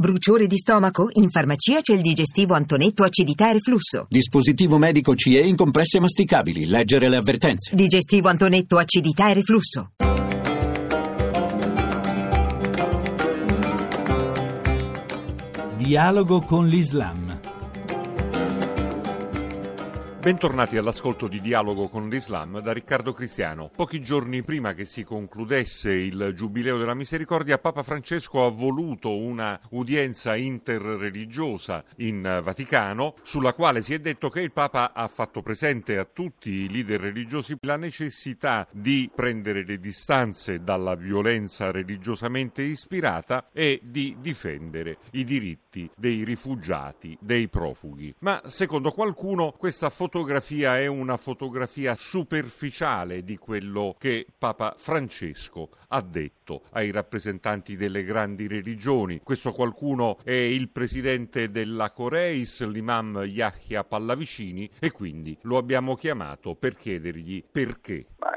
Bruciore di stomaco? In farmacia c'è il digestivo Antonetto acidità e reflusso. Dispositivo medico CE in compresse masticabili. Leggere le avvertenze. Digestivo Antonetto acidità e reflusso. Dialogo con l'Islam. Bentornati all'ascolto di Dialogo con l'Islam da Riccardo Cristiano. Pochi giorni prima che si concludesse il Giubileo della Misericordia, Papa Francesco ha voluto una udienza interreligiosa in Vaticano, sulla quale si è detto che il Papa ha fatto presente a tutti i leader religiosi la necessità di prendere le distanze dalla violenza religiosamente ispirata e di difendere i diritti dei rifugiati, dei profughi. Ma secondo qualcuno questa fotografia fotografia è una fotografia superficiale di quello che Papa Francesco ha detto ai rappresentanti delle grandi religioni. Questo qualcuno è il presidente della Coreis, l'imam Yahya Pallavicini, e quindi lo abbiamo chiamato per chiedergli perché semplicistica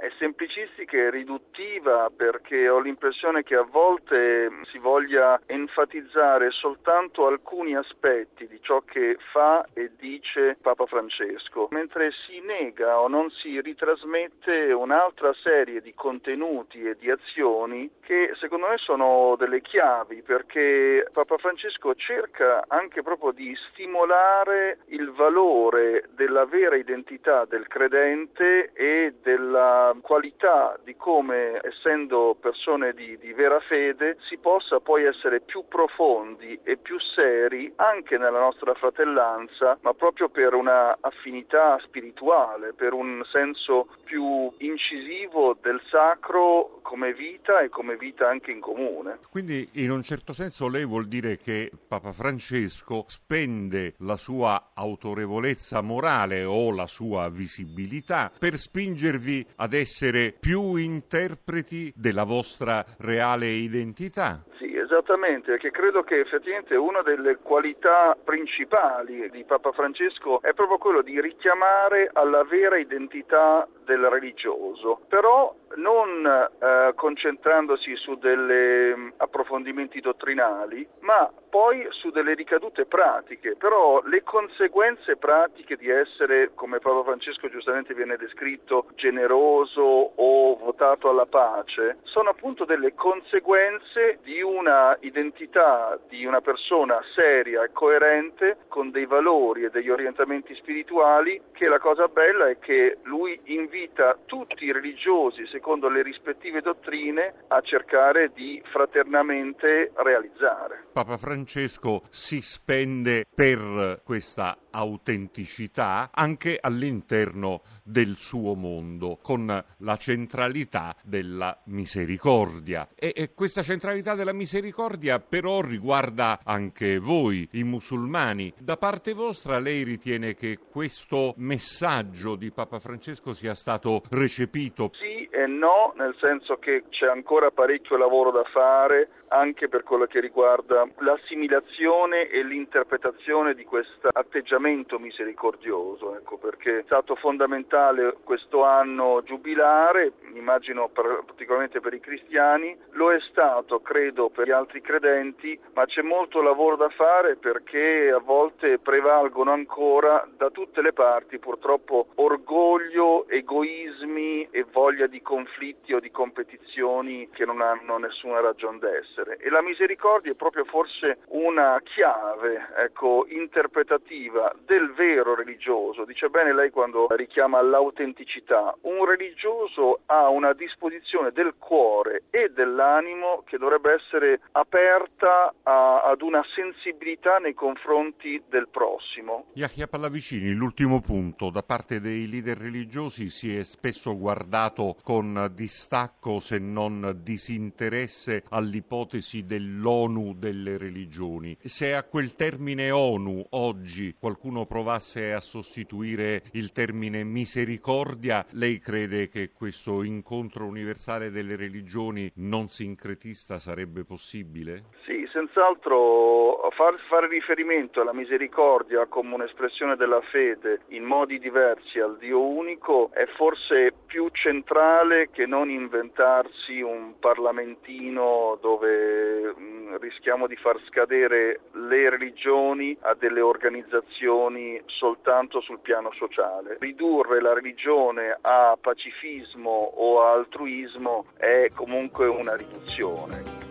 e riduttiva perché ho l'impressione che a volte si voglia enfatizzare soltanto alcuni aspetti di ciò che fa e dice Papa Francesco, mentre si nega o non si ritrasmette un'altra serie di contenuti e di azioni che secondo me sono delle chiavi perché Papa Francesco cerca anche proprio di stimolare valore della vera identità del credente e della qualità di come, essendo persone di, di, vera fede, si possa poi essere più profondi e più seri anche nella nostra fratellanza, ma proprio per una affinità spirituale, per un senso più incisivo del sacro come vita e come vita anche in comune. Quindi in un certo senso lei vuol dire che Papa Francesco spende la sua autorevolezza morale o la sua visibilità per spingervi ad essere più interpreti della vostra reale identità. Sì, esattamente, perché credo che effettivamente una delle qualità principali di Papa Francesco è proprio quello di richiamare alla vera identità del religioso, però non eh, concentrandosi su degli approfondimenti dottrinali, ma poi su delle ricadute pratiche, però le conseguenze pratiche di essere, come Papa Francesco giustamente viene descritto, generoso o votato alla pace, sono appunto delle conseguenze di una identità di una persona seria e coerente con dei valori e degli orientamenti spirituali che la cosa bella è che lui invita tutti i religiosi, secondo le rispettive dottrine a cercare di fraternamente realizzare. Papa Francesco si spende per questa autenticità anche all'interno del suo mondo, con la centralità della misericordia. E, e, questa centralità della misericordia però riguarda anche voi, i musulmani. Da parte vostra lei ritiene che questo messaggio di Papa Francesco sia stato recepito? Sì e no, nel senso che c'è ancora parecchio lavoro da fare anche per quello che riguarda l'assimilazione e l'interpretazione di questo atteggiamento misericordioso, ecco, perché è stato fondamentale questo anno giubilare, immagino per, particolarmente per i cristiani, lo è stato credo per gli altri credenti, ma c'è molto lavoro da fare perché a volte prevalgono ancora da tutte le parti purtroppo orgoglio, egoismi e voglia di conflitti o di competizioni che non hanno nessuna ragione d'essere. E la misericordia è proprio forse una chiave ecco, interpretativa del vero religioso. Dice bene lei quando richiama l'autenticità. Un religioso ha una disposizione del cuore e dell'animo che dovrebbe essere aperta a, ad una sensibilità nei confronti del prossimo. Yahya Pallavicini, l'ultimo punto, da parte dei leader religiosi si è spesso guardato con distacco se non disinteresse all'ipotesi dell'ONU delle religioni. Se a quel termine ONU oggi qualcuno provasse a sostituire il termine misericordia, lei crede che questo incontro universale delle religioni non sincretista sarebbe possibile? Sì, senz'altro far, fare riferimento alla misericordia come un'espressione della fede in modi diversi al Dio unico è forse più centrale che non inventarsi un parlamentino dove mh, rischiamo di far scadere le religioni a delle organizzazioni soltanto sul piano sociale. Ridurre la religione a pacifismo o a altruismo è comunque una riduzione.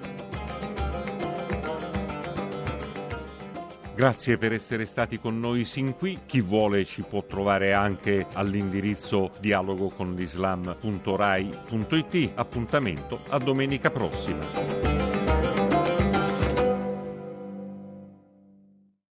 Grazie per essere stati con noi sin qui. Chi vuole ci può trovare anche all'indirizzo dialogo con l'islam.rai.it. Appuntamento a domenica prossima.